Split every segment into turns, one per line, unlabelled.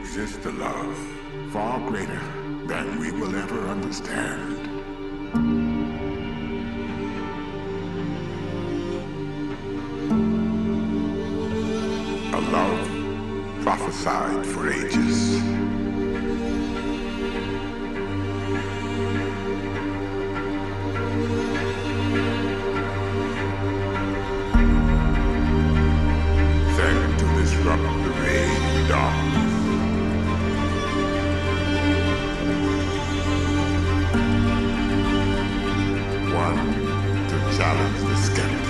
exists a love far greater than we will ever understand. A love prophesied for ages. To challenge the skeptics.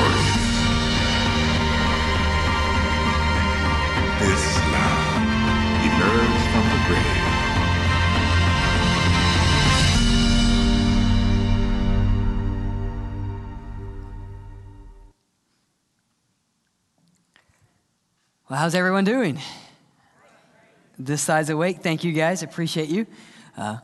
how's everyone doing? This side's awake. Thank you guys. Appreciate you. Uh,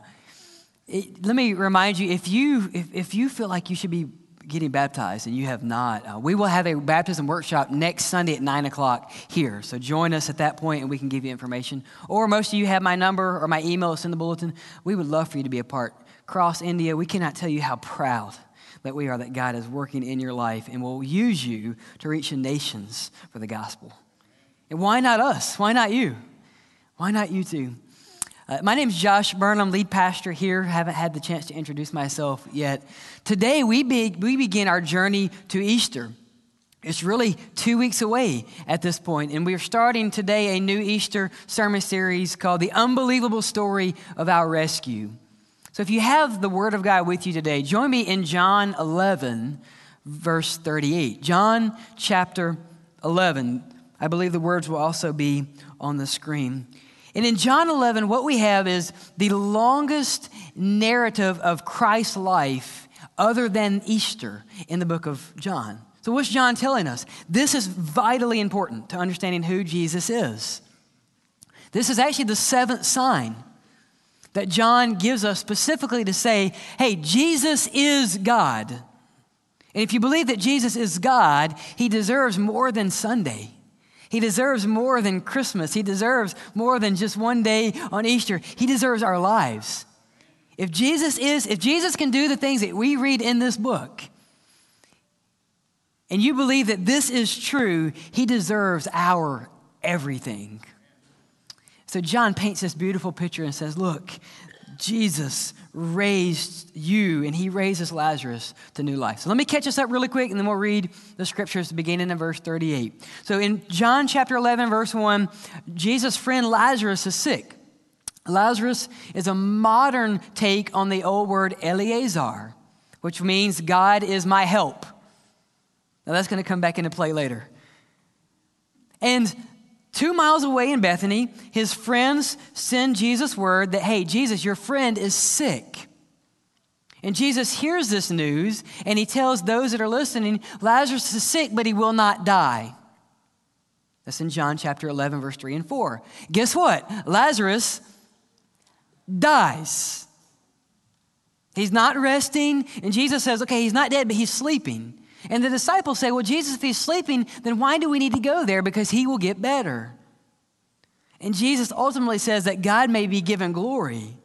it- let me remind you if you if, if you feel like you should be getting baptized and you have not, uh, we will have a baptism workshop next Sunday at nine o'clock here. So join us at that point and we can give you information. Or most of you have my number or my email. It's in the bulletin. We would love for you to be a part. Cross India. We cannot tell you how proud that we are that God is working in your life and will use you to reach the nations for the gospel. Why not us? Why not you? Why not you too? Uh, my name is Josh Burnham, lead pastor here. Haven't had the chance to introduce myself yet. Today, we, be, we begin our journey to Easter. It's really two weeks away at this point, and we're starting today a new Easter sermon series called The Unbelievable Story of Our Rescue. So if you have the Word of God with you today, join me in John 11, verse 38. John chapter 11. I believe the words will also be on the screen. And in John 11, what we have is the longest narrative of Christ's life other than Easter in the book of John. So, what's John telling us? This is vitally important to understanding who Jesus is. This is actually the seventh sign that John gives us specifically to say, hey, Jesus is God. And if you believe that Jesus is God, he deserves more than Sunday. He deserves more than Christmas. He deserves more than just one day on Easter. He deserves our lives. If Jesus is, if Jesus can do the things that we read in this book, and you believe that this is true, he deserves our everything. So John paints this beautiful picture and says, Look, Jesus raised you and he raises Lazarus to new life. So let me catch us up really quick and then we'll read the scriptures beginning in verse 38. So in John chapter 11, verse 1, Jesus' friend Lazarus is sick. Lazarus is a modern take on the old word Eleazar, which means God is my help. Now that's going to come back into play later. And Two miles away in Bethany, his friends send Jesus word that, hey, Jesus, your friend is sick. And Jesus hears this news and he tells those that are listening, Lazarus is sick, but he will not die. That's in John chapter 11, verse 3 and 4. Guess what? Lazarus dies. He's not resting, and Jesus says, okay, he's not dead, but he's sleeping. And the disciples say, Well, Jesus, if he's sleeping, then why do we need to go there? Because he will get better. And Jesus ultimately says that God may be given glory.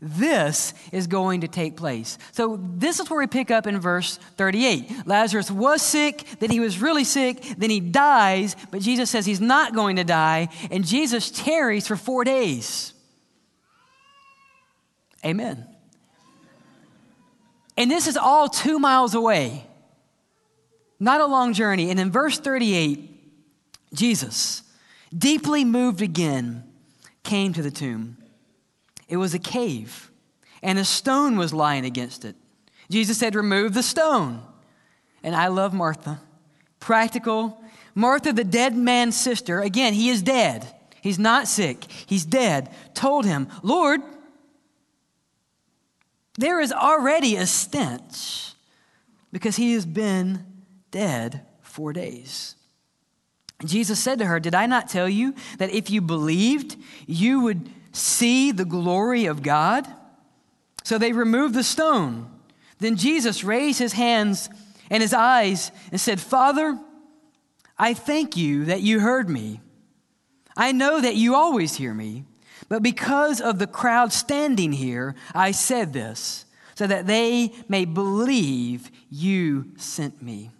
This is going to take place. So, this is where we pick up in verse 38. Lazarus was sick, then he was really sick, then he dies, but Jesus says he's not going to die, and Jesus tarries for four days. Amen. And this is all two miles away, not a long journey. And in verse 38, Jesus, deeply moved again, came to the tomb. It was a cave, and a stone was lying against it. Jesus said, Remove the stone. And I love Martha. Practical. Martha, the dead man's sister, again, he is dead. He's not sick, he's dead. Told him, Lord, there is already a stench because he has been dead four days. Jesus said to her, Did I not tell you that if you believed, you would see the glory of God? So they removed the stone. Then Jesus raised his hands and his eyes and said, Father, I thank you that you heard me. I know that you always hear me, but because of the crowd standing here, I said this, so that they may believe you sent me.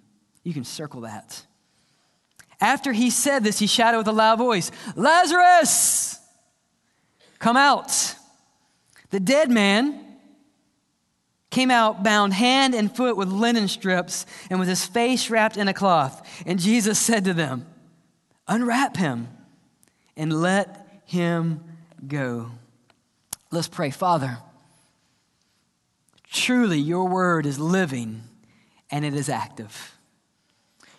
You can circle that. After he said this, he shouted with a loud voice, Lazarus, come out. The dead man came out bound hand and foot with linen strips and with his face wrapped in a cloth. And Jesus said to them, Unwrap him and let him go. Let's pray. Father, truly your word is living and it is active.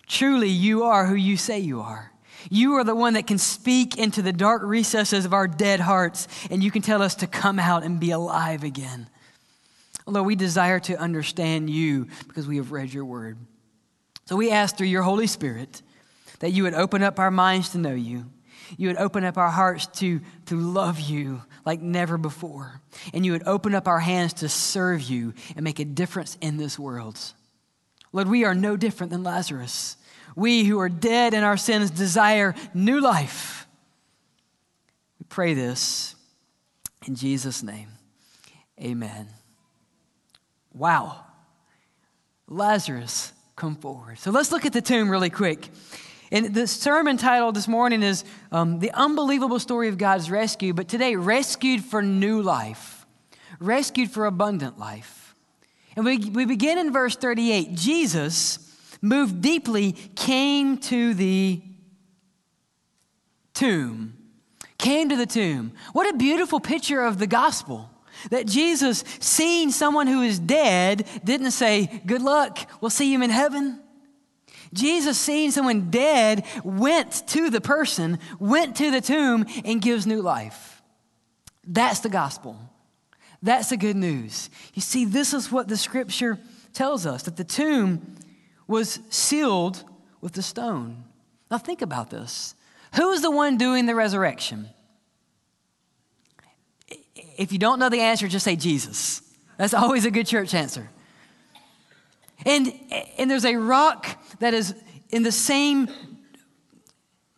Truly, you are who you say you are. You are the one that can speak into the dark recesses of our dead hearts, and you can tell us to come out and be alive again. Although we desire to understand you because we have read your word. So we ask through your Holy Spirit that you would open up our minds to know you. You would open up our hearts to, to love you like never before. And you would open up our hands to serve you and make a difference in this world. Lord, we are no different than Lazarus. We who are dead in our sins desire new life. We pray this in Jesus' name. Amen. Wow. Lazarus, come forward. So let's look at the tomb really quick. And the sermon title this morning is um, The Unbelievable Story of God's Rescue, but today, Rescued for New Life, Rescued for Abundant Life. And we, we begin in verse 38. Jesus moved deeply, came to the tomb. Came to the tomb. What a beautiful picture of the gospel. That Jesus, seeing someone who is dead, didn't say, Good luck, we'll see him in heaven. Jesus, seeing someone dead, went to the person, went to the tomb, and gives new life. That's the gospel. That's the good news. You see, this is what the scripture tells us that the tomb was sealed with the stone. Now, think about this. Who is the one doing the resurrection? If you don't know the answer, just say Jesus. That's always a good church answer. And, and there's a rock that is in the same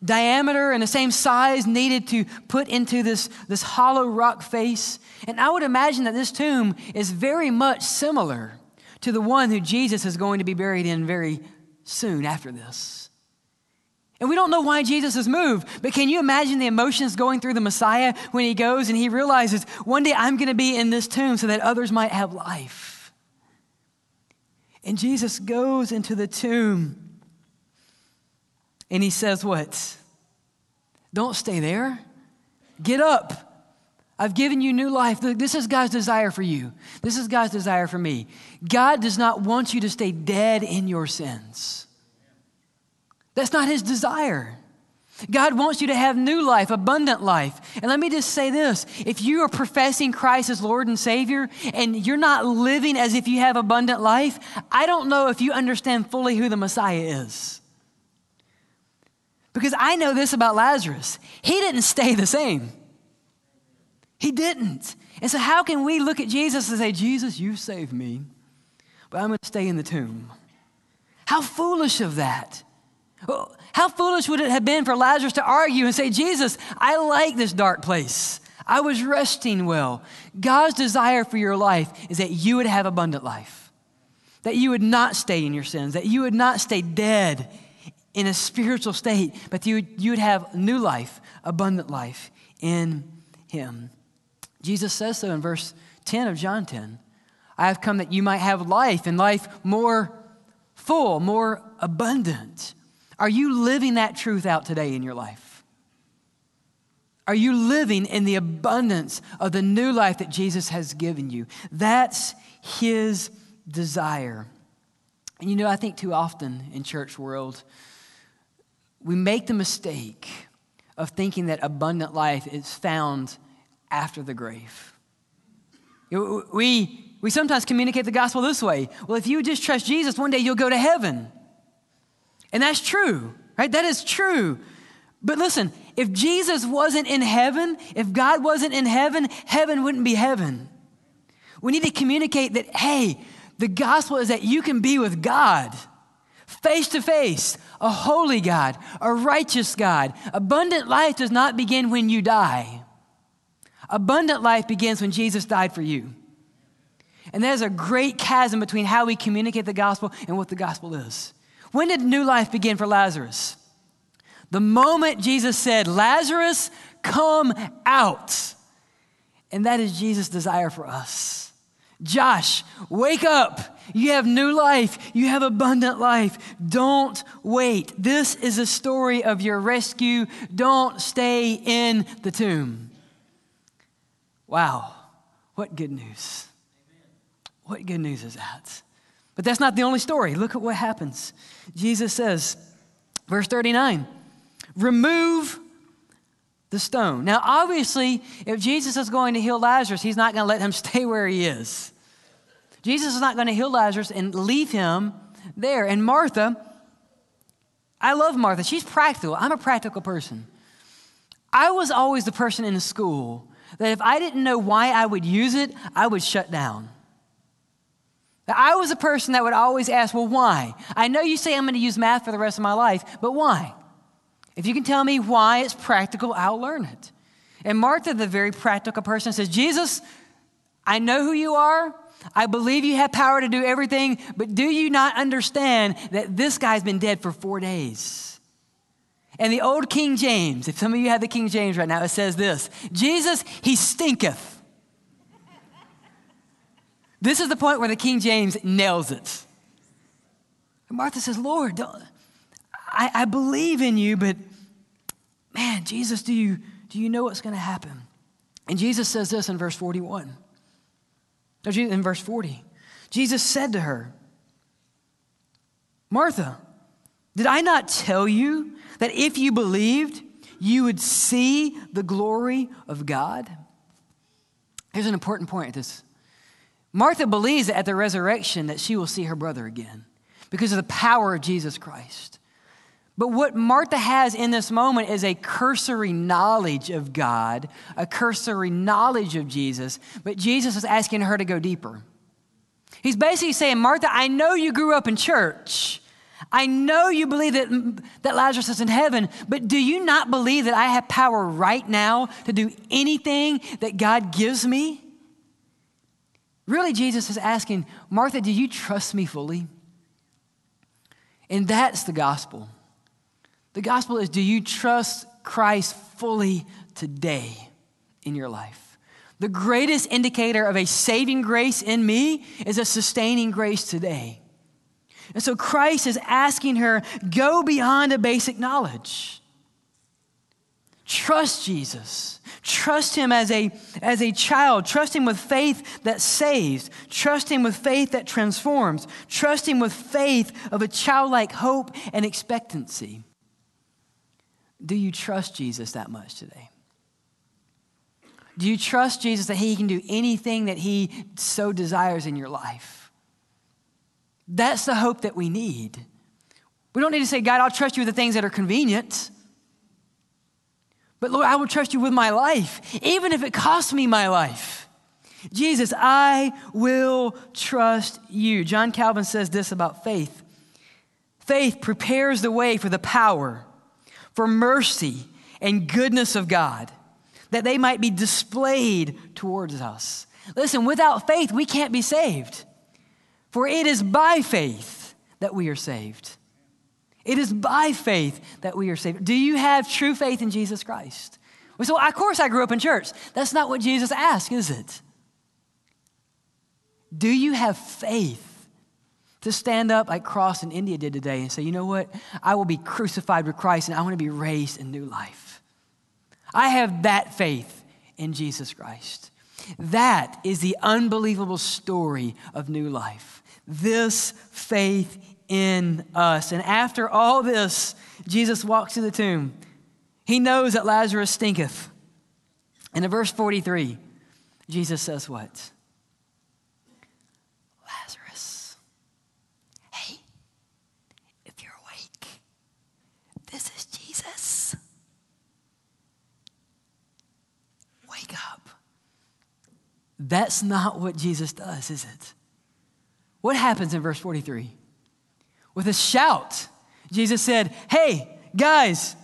diameter and the same size needed to put into this, this hollow rock face. And I would imagine that this tomb is very much similar to the one who Jesus is going to be buried in very soon after this. And we don't know why Jesus is moved, but can you imagine the emotions going through the Messiah when he goes and he realizes, one day I'm going to be in this tomb so that others might have life? And Jesus goes into the tomb and he says, What? Don't stay there. Get up. I've given you new life. This is God's desire for you. This is God's desire for me. God does not want you to stay dead in your sins. That's not His desire. God wants you to have new life, abundant life. And let me just say this if you are professing Christ as Lord and Savior and you're not living as if you have abundant life, I don't know if you understand fully who the Messiah is. Because I know this about Lazarus he didn't stay the same. He didn't. And so, how can we look at Jesus and say, Jesus, you saved me, but I'm going to stay in the tomb? How foolish of that. How foolish would it have been for Lazarus to argue and say, Jesus, I like this dark place. I was resting well. God's desire for your life is that you would have abundant life, that you would not stay in your sins, that you would not stay dead in a spiritual state, but you would, you would have new life, abundant life in Him. Jesus says so in verse 10 of John 10. I have come that you might have life and life more full, more abundant. Are you living that truth out today in your life? Are you living in the abundance of the new life that Jesus has given you? That's his desire. And you know, I think too often in church world, we make the mistake of thinking that abundant life is found after the grave. We, we sometimes communicate the gospel this way well, if you just trust Jesus, one day you'll go to heaven. And that's true, right? That is true. But listen, if Jesus wasn't in heaven, if God wasn't in heaven, heaven wouldn't be heaven. We need to communicate that, hey, the gospel is that you can be with God face to face, a holy God, a righteous God. Abundant life does not begin when you die. Abundant life begins when Jesus died for you. And there's a great chasm between how we communicate the gospel and what the gospel is. When did new life begin for Lazarus? The moment Jesus said, Lazarus, come out. And that is Jesus' desire for us. Josh, wake up. You have new life. You have abundant life. Don't wait. This is a story of your rescue. Don't stay in the tomb. Wow, what good news. What good news is that? But that's not the only story. Look at what happens. Jesus says, verse 39, remove the stone. Now, obviously, if Jesus is going to heal Lazarus, he's not going to let him stay where he is. Jesus is not going to heal Lazarus and leave him there. And Martha, I love Martha. She's practical. I'm a practical person. I was always the person in the school that if I didn't know why I would use it, I would shut down. I was a person that would always ask, Well, why? I know you say I'm going to use math for the rest of my life, but why? If you can tell me why it's practical, I'll learn it. And Martha, the very practical person, says, Jesus, I know who you are. I believe you have power to do everything, but do you not understand that this guy's been dead for four days? And the old King James, if some of you have the King James right now, it says this Jesus, he stinketh. this is the point where the King James nails it. And Martha says, Lord, I, I believe in you, but man, Jesus, do you, do you know what's going to happen? And Jesus says this in verse 41 in verse 40. Jesus said to her, Martha, did I not tell you that if you believed, you would see the glory of God? Here's an important point at this. Martha believes that at the resurrection that she will see her brother again because of the power of Jesus Christ. But what Martha has in this moment is a cursory knowledge of God, a cursory knowledge of Jesus, but Jesus is asking her to go deeper. He's basically saying, Martha, I know you grew up in church. I know you believe that, that Lazarus is in heaven, but do you not believe that I have power right now to do anything that God gives me? Really, Jesus is asking, Martha, do you trust me fully? And that's the gospel. The gospel is do you trust Christ fully today in your life? The greatest indicator of a saving grace in me is a sustaining grace today. And so Christ is asking her, go beyond a basic knowledge. Trust Jesus. Trust him as a, as a child. Trust him with faith that saves. Trust him with faith that transforms. Trust him with faith of a childlike hope and expectancy. Do you trust Jesus that much today? Do you trust Jesus that He can do anything that He so desires in your life? That's the hope that we need. We don't need to say, God, I'll trust you with the things that are convenient. But Lord, I will trust you with my life, even if it costs me my life. Jesus, I will trust you. John Calvin says this about faith faith prepares the way for the power for mercy and goodness of God, that they might be displayed towards us. Listen, without faith, we can't be saved. For it is by faith that we are saved. It is by faith that we are saved. Do you have true faith in Jesus Christ? We So, of course, I grew up in church. That's not what Jesus asked, is it? Do you have faith to stand up like Cross in India did today and say, you know what? I will be crucified with Christ and I want to be raised in new life. I have that faith in Jesus Christ. That is the unbelievable story of new life. This faith in us. And after all this, Jesus walks to the tomb. He knows that Lazarus stinketh. And in verse 43, Jesus says, What? Lazarus, hey, if you're awake, this is Jesus. Wake up. That's not what Jesus does, is it? What happens in verse 43? With a shout, Jesus said, Hey, guys,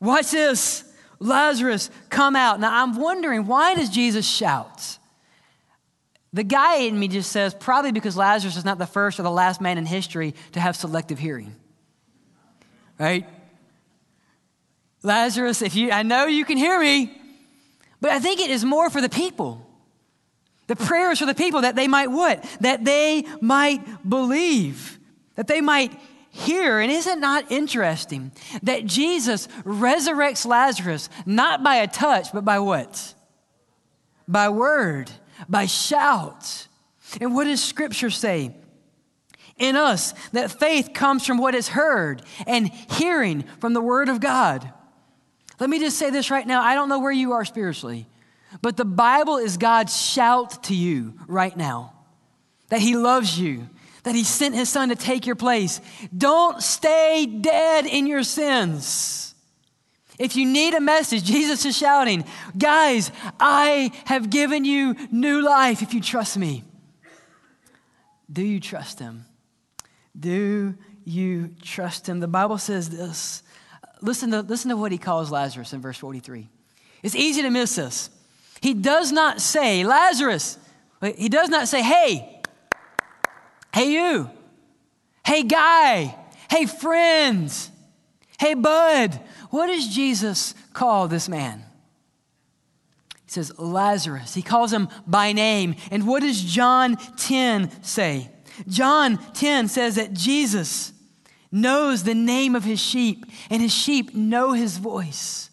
watch this. Lazarus, come out. Now, I'm wondering, why does Jesus shout? The guy in me just says, probably because Lazarus is not the first or the last man in history to have selective hearing. Right? Lazarus, if you, I know you can hear me, but I think it is more for the people. The prayers for the people that they might what? That they might believe, that they might hear. and is it not interesting that Jesus resurrects Lazarus not by a touch, but by what? By word, by shout. And what does Scripture say? In us, that faith comes from what is heard and hearing from the Word of God. Let me just say this right now. I don't know where you are spiritually, but the Bible is God's shout to you right now that He loves you, that he sent his son to take your place. Don't stay dead in your sins. If you need a message, Jesus is shouting, Guys, I have given you new life if you trust me. Do you trust him? Do you trust him? The Bible says this. Listen to, listen to what he calls Lazarus in verse 43. It's easy to miss this. He does not say, Lazarus, he does not say, Hey, Hey, you. Hey, guy. Hey, friends. Hey, bud. What does Jesus call this man? He says, Lazarus. He calls him by name. And what does John 10 say? John 10 says that Jesus knows the name of his sheep, and his sheep know his voice.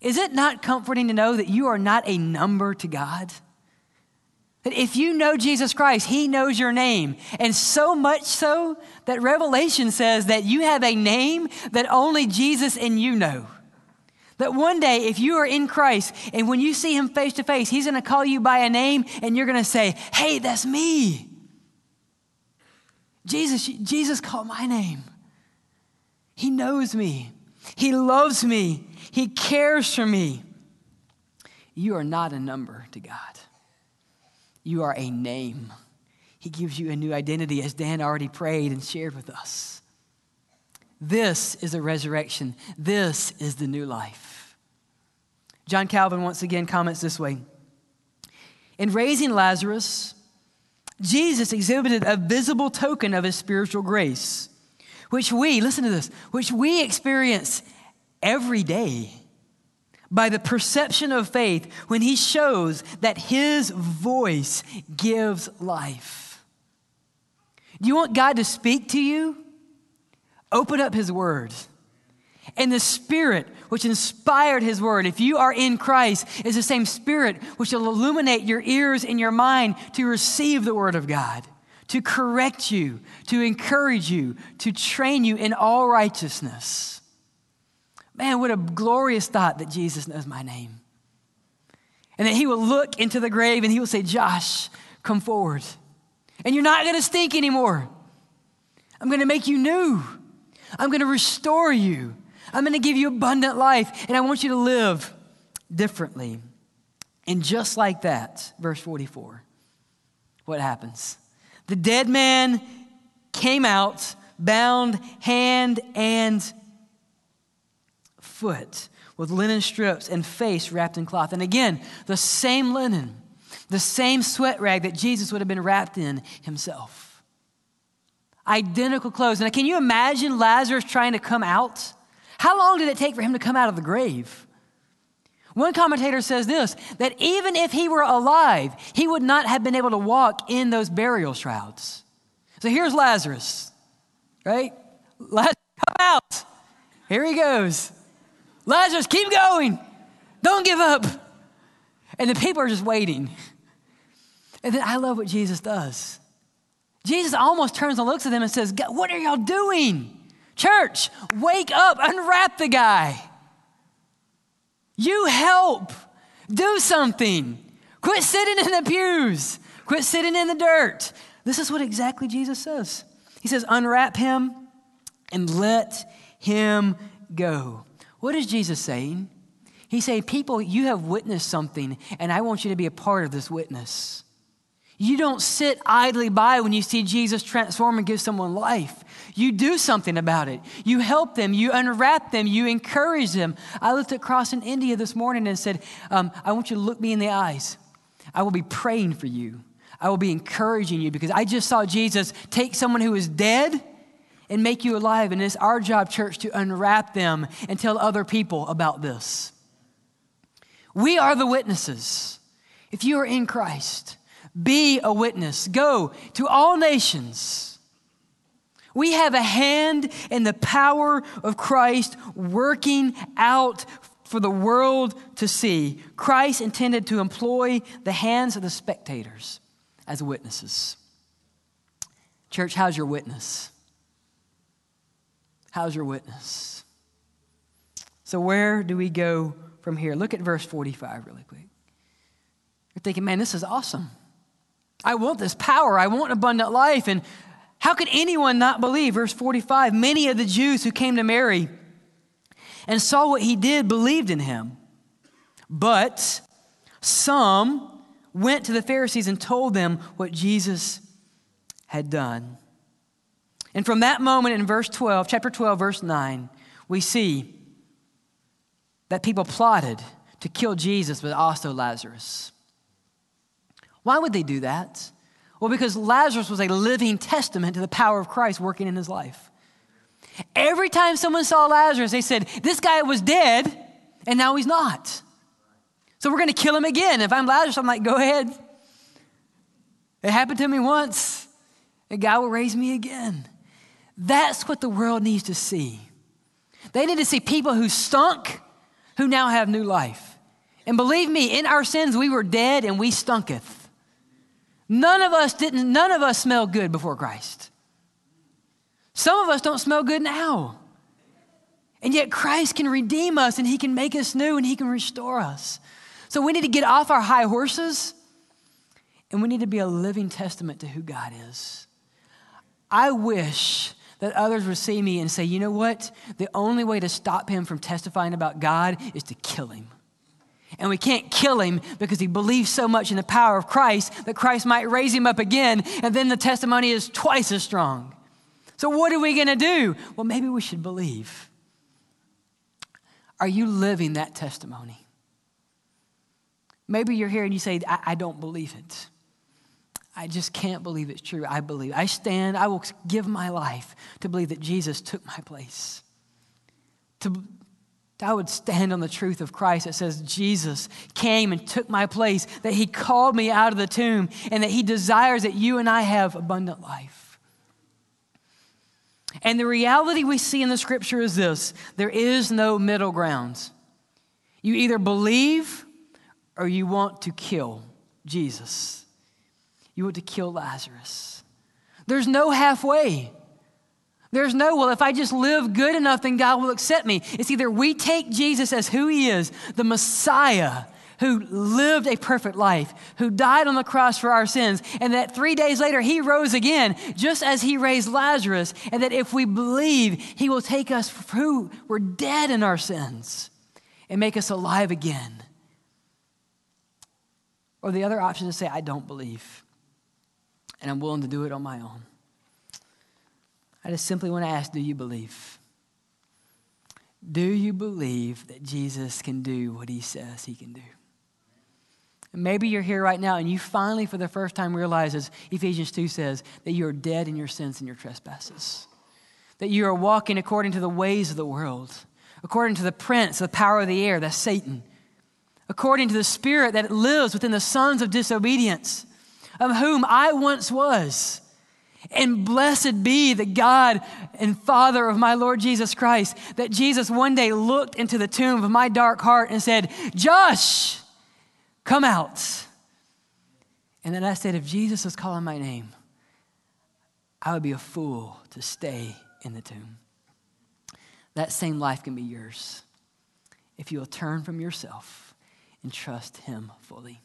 Is it not comforting to know that you are not a number to God? That if you know Jesus Christ, He knows your name. And so much so that Revelation says that you have a name that only Jesus and you know. That one day, if you are in Christ and when you see Him face to face, He's going to call you by a name and you're going to say, Hey, that's me. Jesus, Jesus called my name. He knows me. He loves me. He cares for me. You are not a number to God. You are a name. He gives you a new identity, as Dan already prayed and shared with us. This is a resurrection. This is the new life. John Calvin once again comments this way In raising Lazarus, Jesus exhibited a visible token of his spiritual grace, which we, listen to this, which we experience every day by the perception of faith when he shows that his voice gives life. Do you want God to speak to you? Open up his word. And the spirit which inspired his word, if you are in Christ, is the same spirit which will illuminate your ears and your mind to receive the word of God, to correct you, to encourage you, to train you in all righteousness. Man, what a glorious thought that Jesus knows my name. And that he will look into the grave and he will say, Josh, come forward. And you're not going to stink anymore. I'm going to make you new. I'm going to restore you. I'm going to give you abundant life. And I want you to live differently. And just like that, verse 44, what happens? The dead man came out, bound hand and foot with linen strips and face wrapped in cloth. And again, the same linen, the same sweat rag that Jesus would have been wrapped in himself. Identical clothes. Now, can you imagine Lazarus trying to come out? How long did it take for him to come out of the grave? One commentator says this that even if he were alive, he would not have been able to walk in those burial shrouds. So here's Lazarus, right? Lazarus, come out. Here he goes. Lazarus, keep going. Don't give up. And the people are just waiting. And then I love what Jesus does. Jesus almost turns and looks at them and says, What are y'all doing? Church, wake up, unwrap the guy. You help. Do something. Quit sitting in the pews. Quit sitting in the dirt. This is what exactly Jesus says. He says, Unwrap him and let him go. What is Jesus saying? He's saying, People, you have witnessed something, and I want you to be a part of this witness. You don't sit idly by when you see Jesus transform and give someone life. You do something about it. You help them, you unwrap them, you encourage them. I looked at in India this morning and said, um, I want you to look me in the eyes. I will be praying for you. I will be encouraging you because I just saw Jesus take someone who is dead and make you alive. And it's our job, church, to unwrap them and tell other people about this. We are the witnesses. If you are in Christ, be a witness. Go to all nations. We have a hand in the power of Christ working out for the world to see. Christ intended to employ the hands of the spectators as witnesses. Church, how's your witness? How's your witness? So, where do we go from here? Look at verse 45 really quick. You're thinking, man, this is awesome. I want this power. I want abundant life. And how could anyone not believe? Verse 45 Many of the Jews who came to Mary and saw what he did believed in him. But some went to the Pharisees and told them what Jesus had done. And from that moment in verse 12, chapter 12, verse 9, we see that people plotted to kill Jesus, but also Lazarus. Why would they do that? Well, because Lazarus was a living testament to the power of Christ working in his life. Every time someone saw Lazarus, they said, This guy was dead, and now he's not. So we're going to kill him again. If I'm Lazarus, I'm like, Go ahead. It happened to me once, and God will raise me again. That's what the world needs to see. They need to see people who stunk who now have new life. And believe me, in our sins, we were dead and we stunketh. None of us didn't, none of us smell good before Christ. Some of us don't smell good now. And yet Christ can redeem us and he can make us new and he can restore us. So we need to get off our high horses and we need to be a living testament to who God is. I wish that others would see me and say, you know what? The only way to stop him from testifying about God is to kill him. And we can't kill him because he believes so much in the power of Christ that Christ might raise him up again, and then the testimony is twice as strong. So, what are we going to do? Well, maybe we should believe. Are you living that testimony? Maybe you're here and you say, I, I don't believe it. I just can't believe it's true. I believe. I stand, I will give my life to believe that Jesus took my place. To I would stand on the truth of Christ that says Jesus came and took my place, that he called me out of the tomb, and that he desires that you and I have abundant life. And the reality we see in the scripture is this there is no middle ground. You either believe or you want to kill Jesus, you want to kill Lazarus. There's no halfway. There's no, well, if I just live good enough, then God will accept me. It's either we take Jesus as who he is, the Messiah who lived a perfect life, who died on the cross for our sins, and that three days later he rose again, just as he raised Lazarus, and that if we believe, he will take us who were dead in our sins and make us alive again. Or the other option is to say, I don't believe, and I'm willing to do it on my own. I just simply want to ask do you believe? Do you believe that Jesus can do what he says he can do? Maybe you're here right now and you finally, for the first time, realize, as Ephesians 2 says, that you are dead in your sins and your trespasses. That you are walking according to the ways of the world, according to the prince, the power of the air, that's Satan. according to the Spirit that lives within the sons of disobedience, of whom I once was. And blessed be the God and Father of my Lord Jesus Christ, that Jesus one day looked into the tomb of my dark heart and said, Josh, come out. And then I said, if Jesus was calling my name, I would be a fool to stay in the tomb. That same life can be yours if you will turn from yourself and trust Him fully.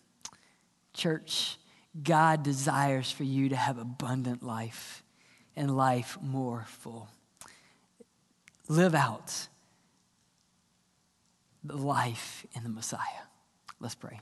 Church, God desires for you to have abundant life and life more full. Live out the life in the Messiah. Let's pray.